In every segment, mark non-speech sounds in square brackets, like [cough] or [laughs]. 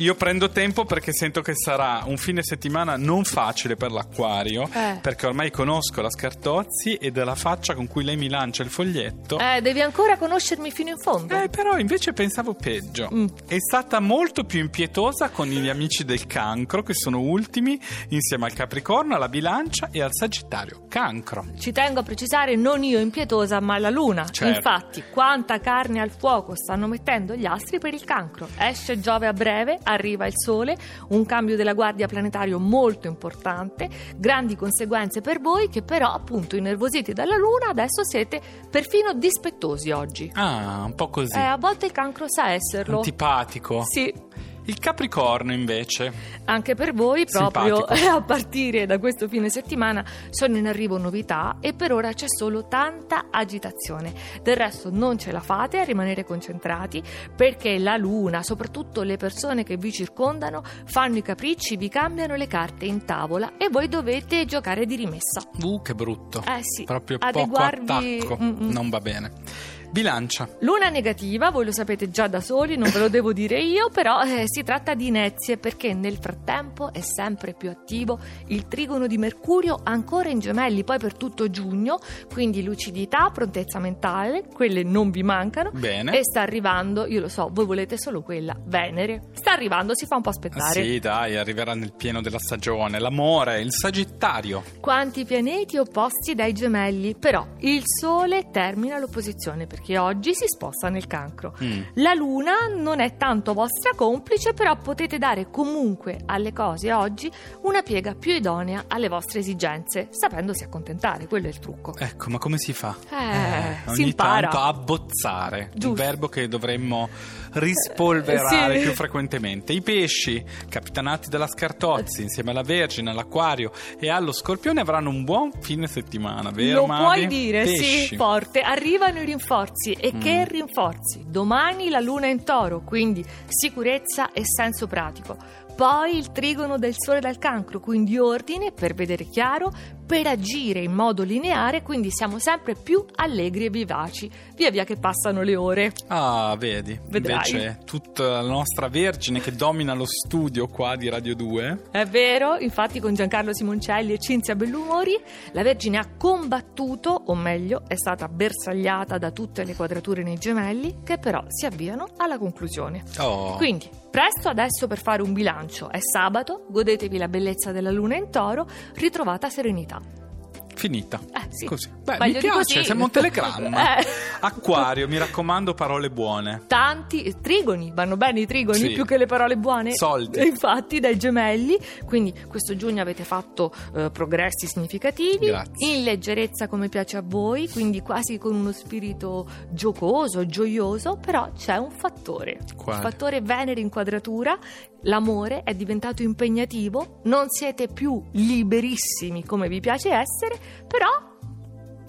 Io prendo tempo perché sento che sarà un fine settimana non facile per l'acquario, Eh. perché ormai conosco la Scartozzi e della faccia con cui lei mi lancia il foglietto. Eh, devi ancora conoscermi fino in fondo. Eh, però invece pensavo peggio. Mm. È stata molto più impietosa con gli amici del cancro, che sono ultimi, insieme al Capricorno, alla Bilancia e al Sagittario. Cancro. Ci tengo a precisare non io impietosa, ma la luna. Certo. Infatti, quanta carne al fuoco stanno mettendo gli astri per il cancro. Esce Giove a breve, arriva il Sole, un cambio della guardia planetario molto importante, grandi conseguenze per voi che però, appunto, innervositi dalla luna, adesso siete perfino dispettosi oggi. Ah, un po' così. Eh, a volte il cancro sa esserlo. Antipatico. Sì, Il Capricorno, invece. Anche per voi, proprio Simpatico. [laughs] a partire da questo fine settimana, sono in arrivo novità e per ora c'è solo tanta agitazione. Del resto non ce la fate a rimanere concentrati perché la luna, soprattutto le persone che vi circondano, fanno i capricci, vi cambiano le carte in tavola e voi dovete giocare di rimessa. Uh, che brutto. Eh sì, Proprio poco adeguarvi- attacco. Mm-mm. Non va bene. Bilancia. Luna negativa, voi lo sapete già da soli, non ve lo devo dire io, però eh, si tratta di inezie perché nel frattempo è sempre più attivo il trigono di Mercurio ancora in gemelli, poi per tutto giugno, quindi lucidità, prontezza mentale, quelle non vi mancano. Bene. E sta arrivando, io lo so, voi volete solo quella, Venere. Sta arrivando, si fa un po' aspettare. sì, dai, arriverà nel pieno della stagione. L'amore, il Sagittario. Quanti pianeti opposti dai gemelli, però il Sole termina l'opposizione perché oggi si sposta nel cancro. Mm. La Luna non è tanto vostra complice, però potete dare comunque alle cose oggi una piega più idonea alle vostre esigenze, sapendosi accontentare, quello è il trucco. Ecco, ma come si fa? Eh, si ogni impara. tanto abbozzare, un Giusto. verbo che dovremmo rispolverare Eh, sì. più frequentemente. I pesci, capitanati dalla Scartozzi, insieme alla Vergine, all'Aquario e allo Scorpione avranno un buon fine settimana, vero Lo Mavi? puoi dire, Pesci. sì, forte. Arrivano i rinforzi. E che Mm. rinforzi? Domani la luna è in toro, quindi sicurezza e senso pratico. Poi il trigono del sole dal cancro, quindi ordine per vedere chiaro, per agire in modo lineare, quindi siamo sempre più allegri e vivaci, via via che passano le ore. Ah, vedi, Vedrai. invece tutta la nostra Vergine che domina lo studio qua di Radio 2. È vero, infatti con Giancarlo Simoncelli e Cinzia Bellumori la Vergine ha combattuto, o meglio è stata bersagliata da tutte le quadrature nei gemelli che però si avviano alla conclusione. Oh, Quindi, presto adesso per fare un bilancio. È sabato, godetevi la bellezza della luna in toro, ritrovata serenità. Finita. Eh, sì. Così. Beh, mi piace, così. siamo un telegramma. [laughs] Eh. Acquario, mi raccomando, parole buone. Tanti trigoni, vanno bene i trigoni Sì. più che le parole buone. Soldi. [laughs] Infatti, dai gemelli. Quindi, questo giugno avete fatto eh, progressi significativi. Grazie. In leggerezza, come piace a voi, quindi quasi con uno spirito giocoso, gioioso. Però c'è un fattore. Quale? Il fattore Venere in quadratura. L'amore è diventato impegnativo. Non siete più liberissimi come vi piace essere, però.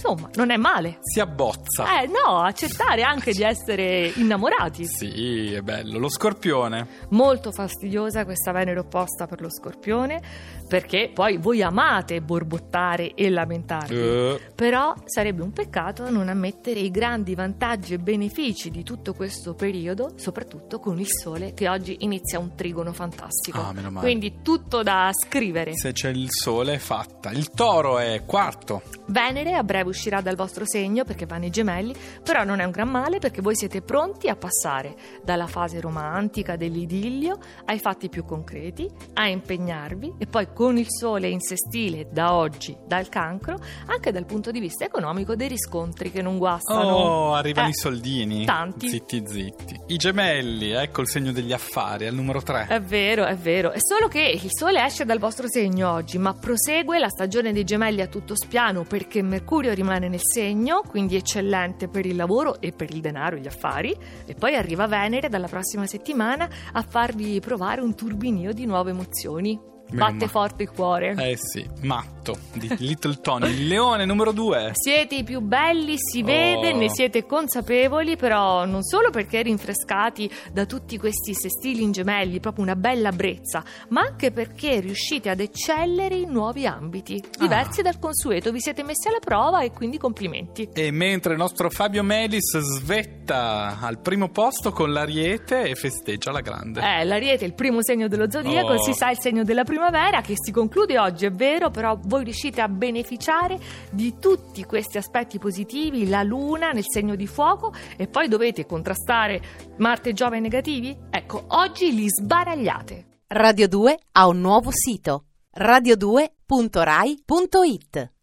Insomma, non è male. Si abbozza. Eh no, accettare anche di essere innamorati. Sì, è bello. Lo scorpione. Molto fastidiosa questa Venere opposta per lo scorpione, perché poi voi amate borbottare e lamentarvi. Eh, Però sarebbe un peccato non ammettere i grandi vantaggi e benefici di tutto questo periodo, soprattutto con il sole che oggi inizia un trigono fantastico. Ah, meno male. Quindi tutto da scrivere. se c'è il sole è fatta. Il toro è quarto. Venere a breve uscirà dal vostro segno perché va nei gemelli, però non è un gran male perché voi siete pronti a passare dalla fase romantica dell'idillio ai fatti più concreti, a impegnarvi e poi con il sole in sestile da oggi, dal cancro, anche dal punto di vista economico dei riscontri che non guastano. Oh, arrivano Eh, i soldini. tanti. Zitti, zitti. I gemelli, ecco il segno degli affari, al numero 3. È vero, è vero. È solo che il sole esce dal vostro segno oggi, ma prosegue la stagione dei gemelli a tutto spiano perché Mercurio rimane nel segno, quindi eccellente per il lavoro e per il denaro gli affari. E poi arriva Venere dalla prossima settimana a farvi provare un turbinio di nuove emozioni. Meno Batte male. forte il cuore. Eh sì, matto di Little Tony, il leone numero due. Siete i più belli, si vede, Oh. ne siete consapevoli, però non solo perché rinfrescati da tutti questi sestili in gemelli, proprio una bella brezza, ma anche perché riuscite ad eccellere in nuovi ambiti, diversi dal consueto. Vi siete messi alla prova e quindi complimenti. E mentre il nostro Fabio Melis svetta al primo posto con l'ariete e festeggia la grande. Eh, l'ariete è il primo segno dello zodiaco, Oh. si sa il segno della primavera che si conclude oggi, è vero, però voi riuscite a beneficiare di tutti questi aspetti positivi, la luna nel segno di fuoco e poi dovete contrastare Marte e Giove negativi? Ecco, oggi li sbaragliate. Radio 2 ha un nuovo sito radio2.rai.it